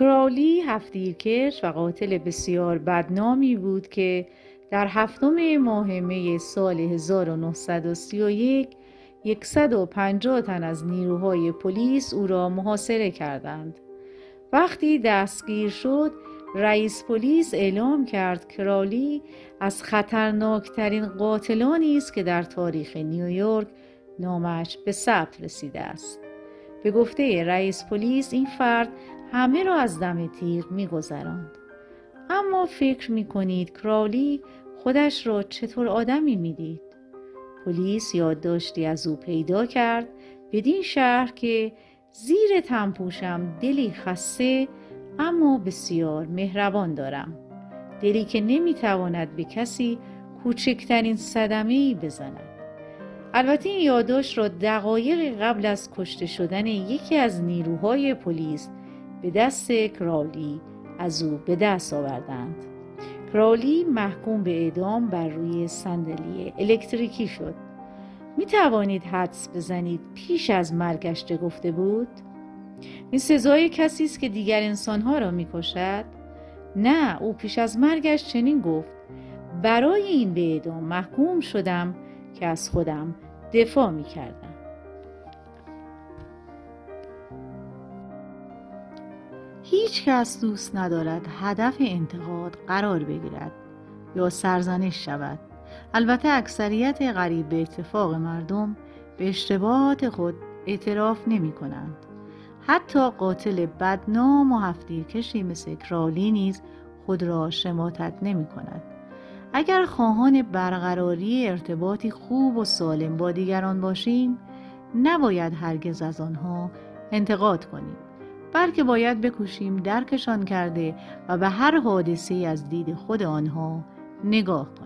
کراولی هفتیرکش و قاتل بسیار بدنامی بود که در هفتم ماه می سال 1931 150 تن از نیروهای پلیس او را محاصره کردند. وقتی دستگیر شد رئیس پلیس اعلام کرد کرالی از خطرناکترین قاتلانی است که در تاریخ نیویورک نامش به ثبت رسیده است. به گفته رئیس پلیس این فرد همه را از دم تیغ میگذراند. اما فکر می کنید کرالی خودش را چطور آدمی می‌دید؟ پلیس یادداشتی از او پیدا کرد بدین شهر که زیر تنپوشم دلی خسته اما بسیار مهربان دارم دلی که نمی‌تواند به کسی کوچکترین صدمه ای بزند البته این یادداشت را دقایق قبل از کشته شدن یکی از نیروهای پلیس به دست کراولی از او به دست آوردند کراولی محکوم به اعدام بر روی صندلی الکتریکی شد می توانید حدس بزنید پیش از مرگش چه گفته بود؟ این سزای کسی است که دیگر انسانها را می کشد؟ نه او پیش از مرگش چنین گفت برای این به اعدام محکوم شدم که از خودم دفاع می کردم. هیچ کس دوست ندارد هدف انتقاد قرار بگیرد یا سرزنش شود البته اکثریت غریب به اتفاق مردم به اشتباهات خود اعتراف نمی کنند. حتی قاتل بدنام و هفتی کشی مثل کرالی نیز خود را شماتت نمی کند. اگر خواهان برقراری ارتباطی خوب و سالم با دیگران باشیم نباید هرگز از آنها انتقاد کنیم بلکه باید بکوشیم درکشان کرده و به هر حادثه از دید خود آنها نگاه کنیم.